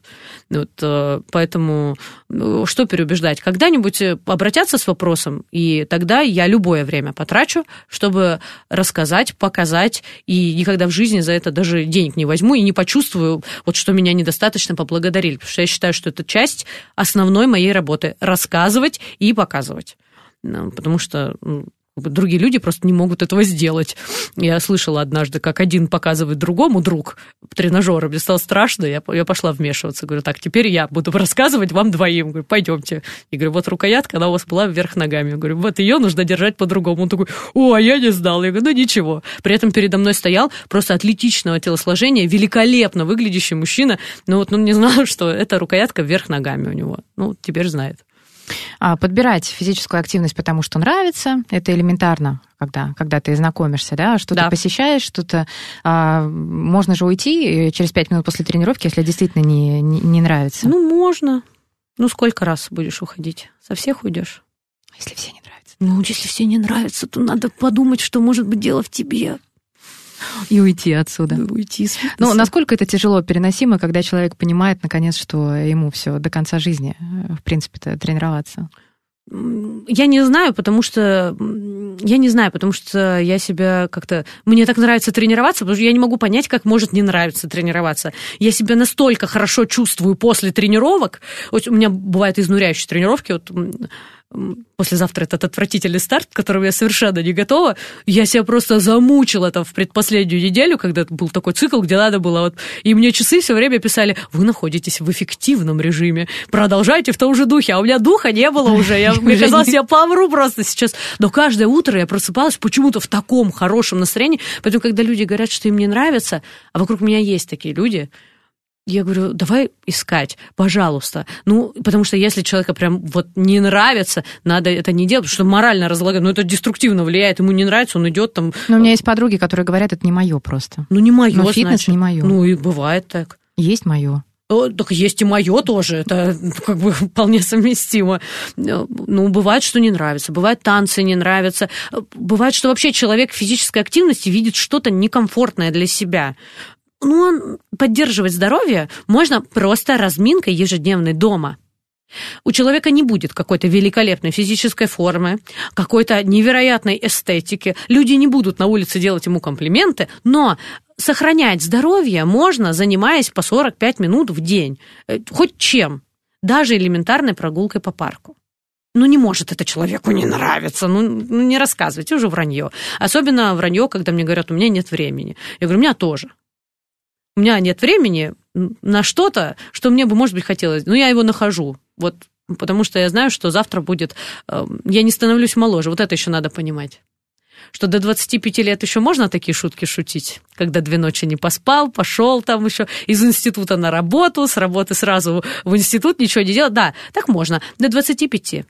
Вот, э, поэтому э, что переубеждать? Когда-нибудь э, обратятся с вопросом, и тогда я любое время потрачу, чтобы рассказать, показать, и никогда в жизни за это даже денег не возьму и не почувствую, вот что меня недостаточно поблагодарили, потому что я считаю, что это часть основной моей работы – рассказывать и показывать. Потому что другие люди просто не могут этого сделать. Я слышала однажды, как один показывает другому друг тренажера. Мне стало страшно, я, я пошла вмешиваться. Говорю, так, теперь я буду рассказывать вам двоим. Говорю, пойдемте. И говорю, вот рукоятка, она у вас была вверх ногами. Я говорю, вот ее нужно держать по-другому. Он такой, о, а я не знал. Я говорю, ну ничего. При этом передо мной стоял просто атлетичного телосложения, великолепно выглядящий мужчина. Ну вот, ну не знал, что это рукоятка вверх ногами у него. Ну, теперь знает. А, Подбирать физическую активность, потому что нравится, это элементарно, когда, когда ты знакомишься, да, что-то Да. посещаешь, что-то... а, можно же уйти э, через пять минут после тренировки, если действительно не, не, не нравится. Ну, можно. Ну, сколько раз будешь уходить? Со всех уйдешь? если все не нравится. Ну, если все не нравится, то надо подумать, что может быть дело в тебе. И уйти отсюда. Уйти с Ну, насколько это тяжело переносимо, когда человек понимает, наконец, что ему все до конца жизни, э, в принципе-то, тренироваться? Я не знаю, потому что я не знаю, потому что я себя как-то мне так нравится тренироваться, потому что я не могу понять, как может не нравиться тренироваться. Я себя настолько хорошо чувствую после тренировок. Вот у меня бывают изнуряющие тренировки. Вот послезавтра этот отвратительный старт, к которому я совершенно не готова. Я себя просто замучила там в предпоследнюю неделю, когда был такой цикл, где надо было вот... И мне часы все время писали, вы находитесь в эффективном режиме, продолжайте в том же духе. А у меня духа не было уже. Я, мне казалось, я помру просто сейчас. Но каждое утро я просыпалась почему-то в таком хорошем настроении. Поэтому, когда люди говорят, что им не нравится, а вокруг меня есть такие люди, я говорю, давай искать, пожалуйста. Ну, потому что если человека прям вот не нравится, надо это не делать, потому что морально разлагать, ну, это деструктивно влияет, ему не нравится, он идет там, Ну, у меня есть подруги, которые говорят, это не мое просто. ну, не мое, Ну, фитнес значит. не моё. Ну, и бывает так. Есть мое. Так есть и мое тоже, это как бы вполне совместимо. Ну, бывает, что не нравится, бывает танцы не нравятся, бывает, что вообще человек в физической активности видит что-то некомфортное для себя. Ну, поддерживать здоровье можно просто разминкой ежедневной дома. У человека не будет какой-то великолепной физической формы, какой-то невероятной эстетики. Люди не будут на улице делать ему комплименты, но сохранять здоровье можно, занимаясь по 45 минут в день. Э, Хоть чем. Даже элементарной прогулкой по парку. Ну, не может это человеку не нравиться. Ну, ну, не рассказывайте, уже вранье. Особенно вранье, когда мне говорят, у меня нет времени. Я говорю, у меня тоже. У меня нет времени на что-то, что мне бы, может быть, хотелось. Но я его нахожу. Вот потому что я знаю, что завтра будет... э, Я не становлюсь моложе. Вот это еще надо понимать. Что до 25 лет еще можно такие шутки шутить, когда две ночи не поспал, пошел там еще из института на работу, с работы сразу в институт, ничего не делал. Да, так можно. До 25.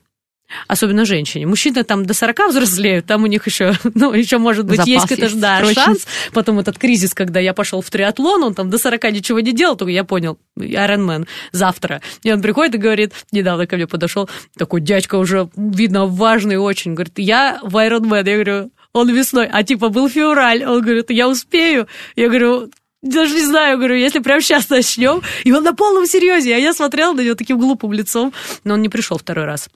Особенно женщине. Мужчины там до 40 взрослеют, там у них еще, ну, еще может быть, Запас есть какой-то да, шанс. Потом этот кризис, когда я пошел в триатлон, он там до 40 ничего не делал, только я понял, Ironman завтра. И он приходит и говорит, недавно ко мне подошел, такой дядька уже, видно, важный очень, говорит, я в Ironman. Я говорю, он весной, а типа был февраль. Он говорит, я успею. Я говорю, даже не знаю, говорю, если прямо сейчас начнем. И он на полном серьезе. А я смотрела на него таким глупым лицом. Но он не пришел второй раз.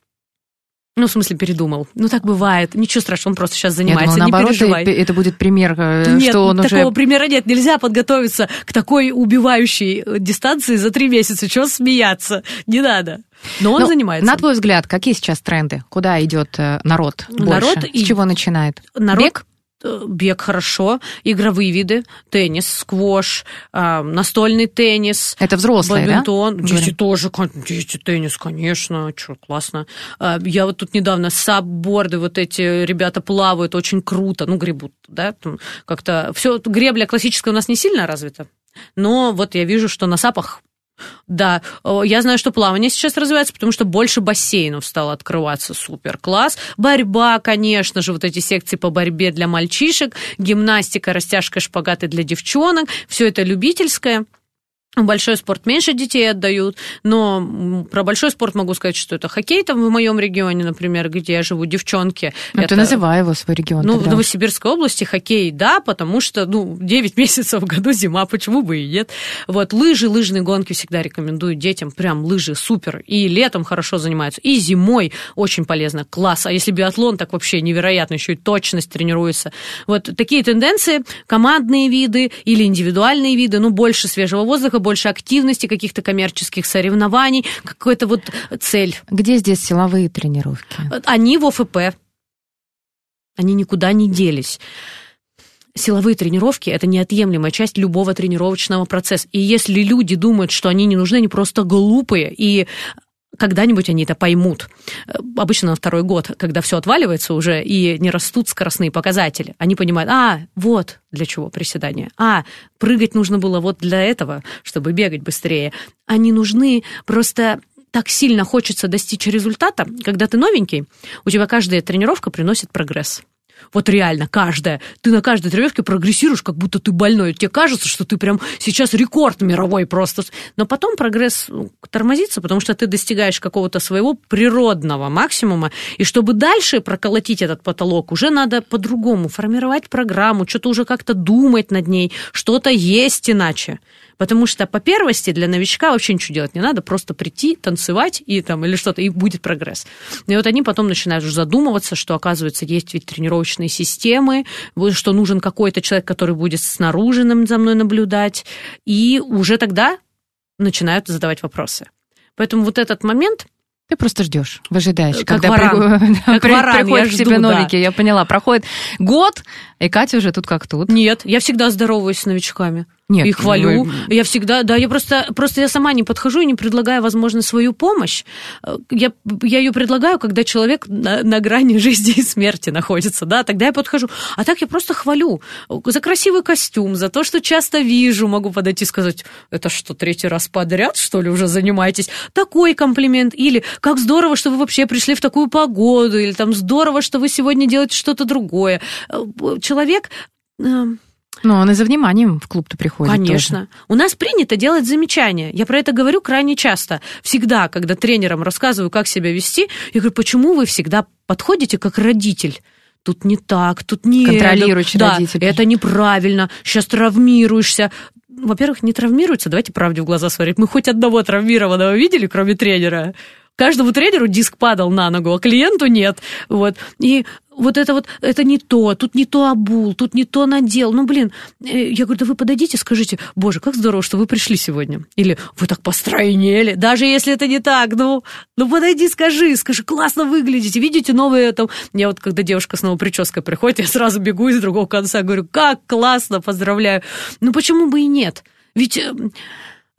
Ну, в смысле, передумал. Ну, так бывает. Ничего страшного, он просто сейчас Я занимается. думала, не наоборот, переживай. и- это будет пример, э, Нет, что он такого уже... примера нет. Нельзя подготовиться к такой убивающей э, дистанции за три месяца. Чего смеяться? Не надо. Но он Ну, занимается. На твой взгляд, какие сейчас тренды? Куда идет э, народ больше? Народ С и- чего начинает? Народ, Бег? Бег хорошо, игровые виды, теннис, сквош, а, настольный теннис, Это взрослые, да? бадминтон. Дети Говорим. тоже, дети теннис, конечно, что, классно. А, Я вот тут недавно сабборды, вот эти ребята плавают, очень круто, ну, гребут, да, как-то все, гребля классическая у нас не сильно развита, но вот я вижу, что на сапах да, О, я знаю, что плавание сейчас развивается, потому что больше бассейнов стало открываться. Супер, класс. Борьба, конечно же, вот эти секции по борьбе для мальчишек, гимнастика, растяжка, шпагаты для девчонок. Все это любительское. В Большой спорт меньше детей отдают, но про большой спорт могу сказать, что это хоккей там в моем регионе, например, где я живу, девчонки. Ну, это- ты называй его свой регион. ну, в тогда. Новосибирской области хоккей, да, потому что, ну, 9 месяцев в году зима, почему бы и нет. Вот, лыжи, лыжные гонки всегда рекомендую детям, прям лыжи супер. И летом хорошо занимаются, и зимой очень полезно, класс. А если биатлон, так вообще невероятно, еще и точность тренируется. Вот такие тенденции, командные виды или индивидуальные виды, ну, больше свежего воздуха, больше активности, каких-то коммерческих соревнований, какая-то вот цель. Где здесь силовые тренировки? Они в ОФП. Они никуда не делись. Силовые тренировки – это неотъемлемая часть любого тренировочного процесса. И если люди думают, что они не нужны, они просто глупые. И когда-нибудь они это поймут. Э, Обычно на второй год, когда все отваливается уже и не растут скоростные показатели, они понимают, а, вот для чего приседания. А, прыгать нужно было вот для этого, чтобы бегать быстрее. Они нужны просто так сильно хочется достичь результата, когда ты новенький, у тебя каждая тренировка приносит прогресс. Вот реально, каждая. Ты на каждой тренировке прогрессируешь, как будто ты больной. Тебе кажется, что ты прям сейчас рекорд мировой просто. Но потом прогресс ну, тормозится, потому что ты достигаешь какого-то своего природного максимума. И чтобы дальше проколотить этот потолок, уже надо по-другому формировать программу, что-то уже как-то думать над ней, что-то есть иначе. Потому что по первости для новичка вообще ничего делать не надо, просто прийти, танцевать и там, или что-то, и будет прогресс. И вот они потом начинают уже задумываться, что, оказывается, есть ведь тренировочные системы, что нужен какой-то человек, который будет снаружи за мной наблюдать, и уже тогда начинают задавать вопросы. Поэтому вот этот момент ты просто ждешь, выжидаешь, Как когда варан. при- Как при- варан, приходят я жду, тебе да. Я поняла, проходит год, и Катя уже тут как тут. Нет, я всегда здороваюсь с новичками. Нет, и хвалю. ну, Я всегда, да, я просто, просто я сама не подхожу и не предлагаю, возможно, свою помощь. Э, Я, я ее предлагаю, когда человек на, на грани жизни и смерти находится, да, тогда я подхожу. А так я просто хвалю за красивый костюм, за то, что часто вижу, могу подойти и сказать, это что, третий раз подряд, что ли, уже занимаетесь? Такой комплимент. Или как здорово, что вы вообще пришли в такую погоду, или там здорово, что вы сегодня делаете что-то другое. Э, Человек... э, Ну, он и за вниманием в клуб-то приходит. Конечно. У нас принято делать замечания. Я про это говорю крайне часто. Всегда, когда тренерам рассказываю, как себя вести, я говорю, почему вы всегда подходите как родитель? Тут не так, тут не Контролирующий это. родитель. Да, это неправильно, сейчас травмируешься. Во-первых, не травмируется, давайте правде в глаза смотреть. Мы хоть одного травмированного видели, кроме тренера? Каждому тренеру диск падал на ногу, а клиенту нет. Вот. И вот это вот, это не то, тут не то обул, тут не то надел. Ну, блин, э, я говорю, да вы подойдите, скажите, боже, как здорово, что вы пришли сегодня. Или вы так постройнели, даже если это не так, ну, ну подойди, скажи, скажи, классно выглядите, видите новые там... Я вот, когда девушка с новой прической приходит, я сразу бегу из другого конца, говорю, как классно, поздравляю. Ну, почему бы и нет? Ведь э,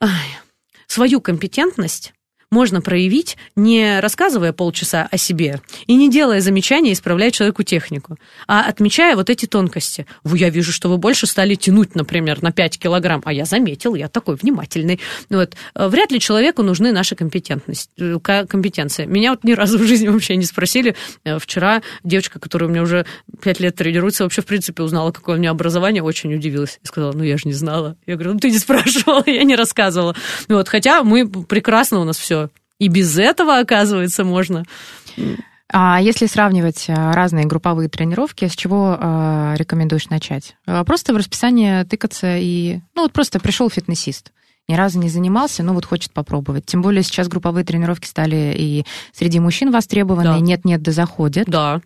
ай, свою компетентность можно проявить, не рассказывая полчаса о себе и не делая замечания, исправляя человеку технику, а отмечая вот эти тонкости. Я вижу, что вы больше стали тянуть, например, на 5 килограмм, а я заметил, я такой внимательный. Вот. Э, Вряд ли человеку нужны наши э, компетенции. Меня вот ни разу в жизни вообще не спросили. Э, Вчера девочка, которая у меня уже 5 лет тренируется, вообще, в принципе, узнала, какое у меня образование, очень удивилась. И сказала, ну, я же не знала. Я говорю, ну, ты не спрашивала, я не рассказывала. Вот. Хотя мы прекрасно у нас все. И без этого, оказывается, можно. А если сравнивать а, разные групповые тренировки, с чего а, рекомендуешь начать? А, Просто в расписание тыкаться и... Ну, вот просто пришел фитнесист. Ни разу не занимался, но вот хочет попробовать. Тем более сейчас групповые тренировки стали и среди мужчин востребованы, Да. нет-нет, да заходят. Да.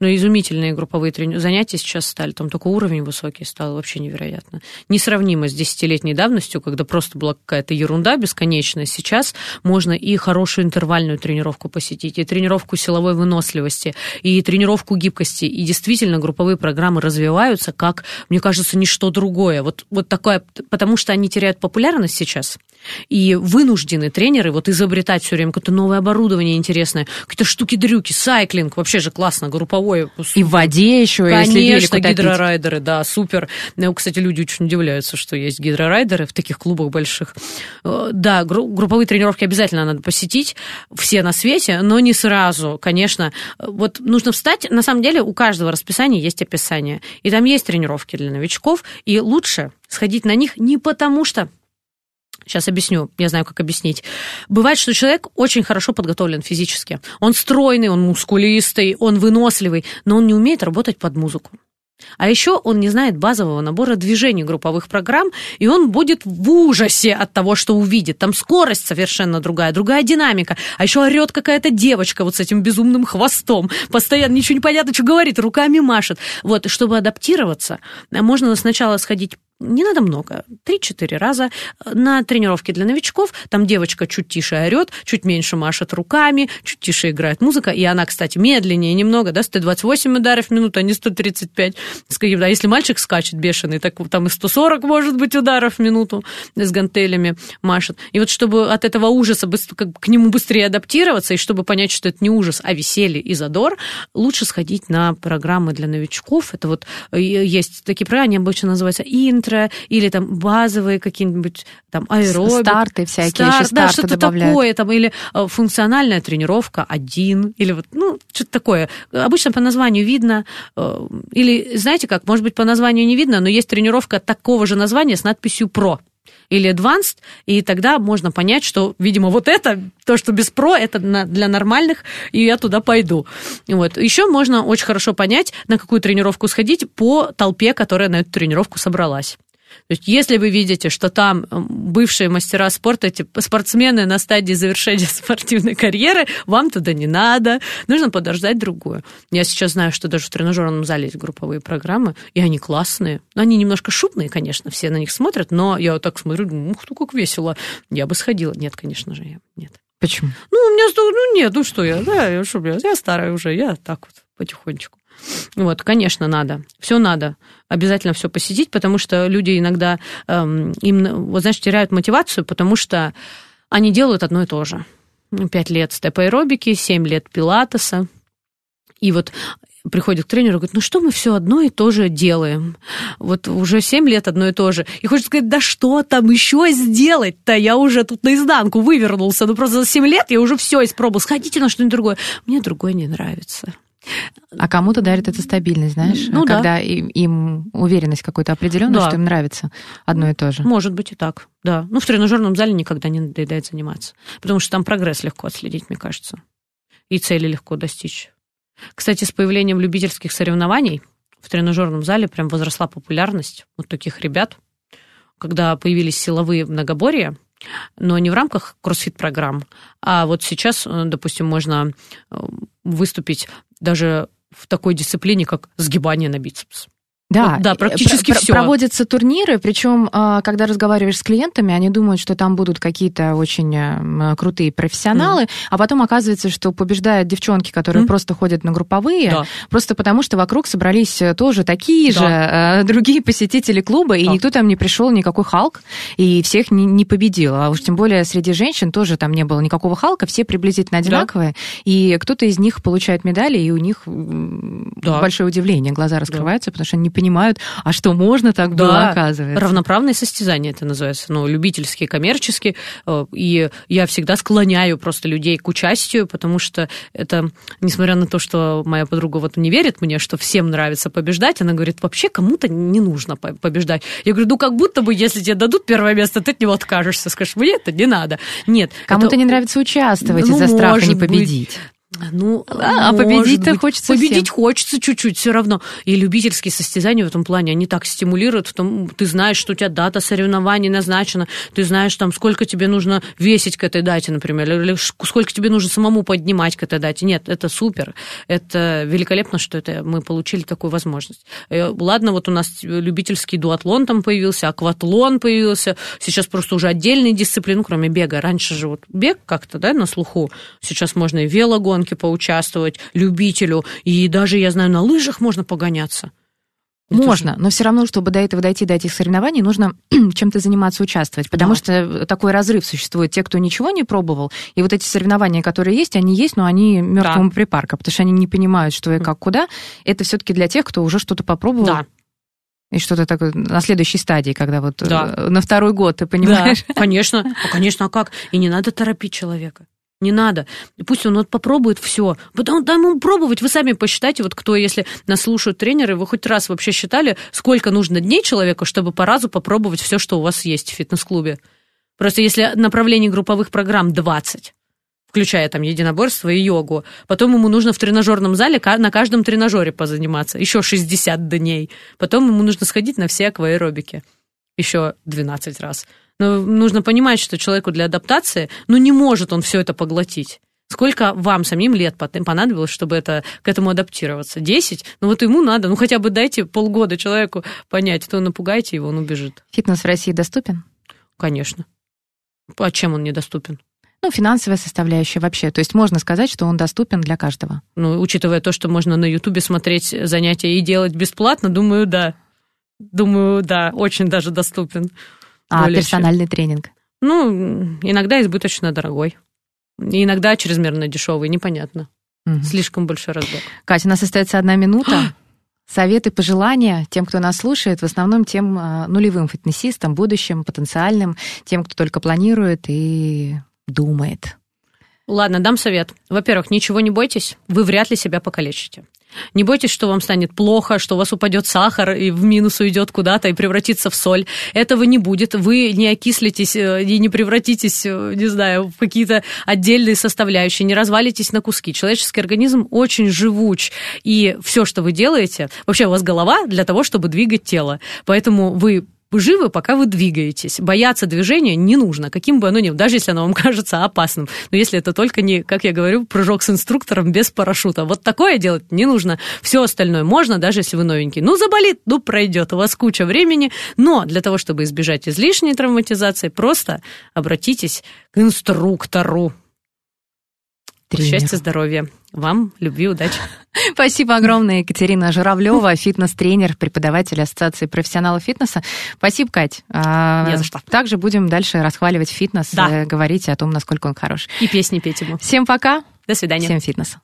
Но изумительные групповые трени- занятия сейчас стали. Там такой уровень высокий стал, вообще невероятно. Несравнимо с десятилетней давностью, когда просто была какая-то ерунда бесконечная. Сейчас можно и хорошую интервальную тренировку посетить, и тренировку силовой выносливости, и тренировку гибкости. И действительно групповые программы развиваются как, мне кажется, ничто другое. Вот, вот такое, потому что они теряют популярность сейчас. И вынуждены тренеры вот изобретать все время какое-то новое оборудование интересное, какие-то штуки-дрюки, сайклинг, вообще же классно, групповое. И в воде еще, если велик Конечно, гидрорайдеры, да, супер. Ну, кстати, люди очень удивляются, что есть гидрорайдеры в таких клубах больших. Э, Да, гру- групповые тренировки обязательно надо посетить, все на свете, но не сразу, конечно. Э, Вот нужно встать, на самом деле у каждого расписания есть описание, и там есть тренировки для новичков, и лучше сходить на них не потому что Сейчас объясню, я знаю, как объяснить. Бывает, что человек очень хорошо подготовлен физически. Он стройный, он мускулистый, он выносливый, но он не умеет работать под музыку. А еще он не знает базового набора движений групповых программ, и он будет в ужасе от того, что увидит. Там скорость совершенно другая, другая динамика. А еще орет какая-то девочка вот с этим безумным хвостом. Постоянно ничего не понятно, что говорит, руками машет. Вот, чтобы адаптироваться, можно сначала сходить не надо много, 3-4 раза на тренировке для новичков. Там девочка чуть тише орет, чуть меньше машет руками, чуть тише играет музыка. И она, кстати, медленнее немного, да, 128 ударов в минуту, а не 135. С каким-то. А если мальчик скачет бешеный, так там и 140, может быть, ударов в минуту с гантелями машет. И вот чтобы от этого ужаса к нему быстрее адаптироваться, и чтобы понять, что это не ужас, а веселье и задор, лучше сходить на программы для новичков. Это вот э, есть такие программы, они обычно называются и интро или там базовые какие-нибудь там аэробик. Старты всякие, Старт, еще да, что-то добавляют. такое, там, или э, функциональная тренировка один, или вот, ну, что-то такое. Обычно по названию видно, э, или, знаете как, может быть, по названию не видно, но есть тренировка такого же названия с надписью «Про» или advanced, и тогда можно понять, что, видимо, вот это, то, что без про, это для нормальных, и я туда пойду. Вот. Еще можно очень хорошо понять, на какую тренировку сходить по толпе, которая на эту тренировку собралась. То есть, если вы видите, что там м, бывшие мастера спорта, эти спортсмены на стадии завершения спортивной карьеры, вам туда не надо, нужно подождать другую. Я сейчас знаю, что даже в тренажерном зале есть групповые программы, и они классные. Они немножко шумные, конечно, все на них смотрят, но я вот так смотрю, ух ты, как весело. Я бы сходила. Нет, конечно же, я нет. Почему? Ну, у меня, ну нет, ну что я, да, я, что, я, я старая уже, я так вот потихонечку. Вот, конечно, надо. Все надо. Обязательно все посетить, потому что люди иногда, эм, им, вот, знаешь, теряют мотивацию, потому что они делают одно и то же. Пять лет степ-аэробики, семь лет пилатеса. И вот приходит к тренеру и говорит, ну что мы все одно и то же делаем? Вот уже 7 лет одно и то же. И хочет сказать, да что там еще сделать-то? Я уже тут наизнанку вывернулся. Ну просто за 7 лет я уже все испробовал. Сходите на что-нибудь другое. Мне другое не нравится. А кому-то дарит это стабильность, знаешь? Ну да. когда им, им уверенность какой-то определенная, Да. что им нравится одно и то же. Может быть и так, да. Ну, в тренажерном зале никогда не надоедает заниматься. Потому что там прогресс легко отследить, мне кажется. И цели легко достичь. Кстати, с появлением любительских соревнований в тренажерном зале прям возросла популярность вот таких ребят. Когда появились силовые многоборья, но не в рамках кроссфит-программ, а вот сейчас, э, допустим, можно э, выступить даже в такой дисциплине, как сгибание на бицепс. Да, Вот, да, практически про- всё. Проводятся турниры, причем, а, когда разговариваешь с клиентами, они думают, что там будут какие-то очень э, м, крутые профессионалы, а потом оказывается, что побеждают девчонки, которые Мгм. просто ходят на групповые, Да. просто потому что вокруг собрались э, тоже такие Да. же э, другие посетители клуба, и Да. никто там не пришел, никакой Халк, и всех не, не победил. А уж тем более среди женщин тоже там не было никакого Халка, все приблизительно одинаковые, и кто-то из них получает медали, и у них Да. большое удивление, глаза раскрываются, потому что они не понимают, а что можно так было, Да, оказывается. Равноправные состязания это называется, ну, любительские, коммерческие. э, И я всегда склоняю просто людей к участию, потому что это, несмотря на то, что моя подруга вот не верит мне, что всем нравится побеждать, она говорит, вообще кому-то не нужно по- побеждать. Я говорю, ну, как будто бы, если тебе дадут первое место, ты от него откажешься, скажешь, мне это не надо. Нет. Кому-то это- не нравится участвовать Ну, из-за страха не может быть. Победить. Ну, А, а победить-то хочется Победить всем. хочется чуть-чуть все равно. И любительские состязания в этом плане, они так стимулируют, в том, ты знаешь, что у тебя дата соревнований назначена, ты знаешь, там, сколько тебе нужно весить к этой дате, например, или сколько тебе нужно самому поднимать к этой дате. Нет, это супер. Это великолепно, что это мы получили такую возможность. Э, Ладно, вот у нас любительский дуатлон там появился, акватлон появился, сейчас просто уже отдельные дисциплины, кроме бега. Раньше же вот бег как-то, да, на слуху. Сейчас можно и в велогонке поучаствовать, любителю, и даже, я знаю, на лыжах можно погоняться. Это Можно, но все равно, чтобы до этого дойти, до этих соревнований, нужно чем-то заниматься, участвовать. Потому Да. что такой разрыв существует. Те, кто ничего не пробовал, и вот эти соревнования, которые есть, они есть, но они мертвому припарка, потому что они не понимают, что и как, куда. Это все-таки для тех, кто уже что-то попробовал. Да. И что-то такое на следующей стадии, когда вот Да. э, на второй год, ты понимаешь? Да, конечно. А, конечно, а как? И не надо торопить человека. Не надо. Пусть он вот попробует все. Потом дай ему пробовать. Вы сами посчитайте, вот кто, если нас слушают тренеры, вы хоть раз вообще считали, сколько нужно дней человеку, чтобы по разу попробовать все, что у вас есть в фитнес-клубе? Просто если направлений групповых программ 20, включая там единоборство и йогу, потом ему нужно в тренажерном зале на каждом тренажере позаниматься, еще 60 дней. Потом ему нужно сходить на все акваэробики еще 12 раз. Но нужно понимать, что человеку для адаптации, ну, не может он все это поглотить. Сколько вам самим лет понадобилось, чтобы это, к этому адаптироваться? 10? Ну, вот ему надо. Ну, хотя бы дайте полгода человеку понять, то напугайте его, он убежит. Фитнес в России доступен? Конечно. А чем он недоступен? Ну, финансовая составляющая вообще. То есть можно сказать, что он доступен для каждого. Ну, учитывая то, что можно на Ютубе смотреть занятия и делать бесплатно, думаю, да. Думаю, да, очень даже доступен. А Более чем. персональный тренинг? Ну, иногда избыточно дорогой. И иногда чрезмерно дешевый, непонятно. Мгм. Слишком большой разбег. Катя, у нас остается одна минута. Советы, пожелания тем, кто нас слушает, в основном тем а, нулевым фитнесистам, будущим, потенциальным, тем, кто только планирует и думает. Ладно, дам совет. Во-первых, ничего не бойтесь, вы вряд ли себя покалечите. Не бойтесь, что вам станет плохо, что у вас упадет сахар и в минус уйдет куда-то и превратится в соль. Этого не будет. Вы не окислитесь э, и не превратитесь, э, не знаю, в какие-то отдельные составляющие, не развалитесь на куски. Человеческий организм очень живуч. И все, что вы делаете, вообще у вас голова для того, чтобы двигать тело. Поэтому вы вы живы, пока вы двигаетесь. Бояться движения не нужно, каким бы оно ни было, даже если оно вам кажется опасным. Но если это только не, как я говорю, прыжок с инструктором без парашюта. Вот такое делать не нужно. Все остальное можно, даже если вы новенький. Ну, заболит, ну, пройдет. У вас куча времени. Но для того, чтобы избежать излишней травматизации, просто обратитесь к инструктору. Тренеру. Счастья, здоровья. Вам любви, удачи. Спасибо огромное, Екатерина Журавлева, фитнес-тренер, преподаватель Ассоциации профессионалов фитнеса. Спасибо, Кать. А, Не за что. Также будем дальше расхваливать фитнес, Да. э, говорить о том, насколько он хорош. И песни петь ему. Всем пока. До свидания. Всем фитнеса.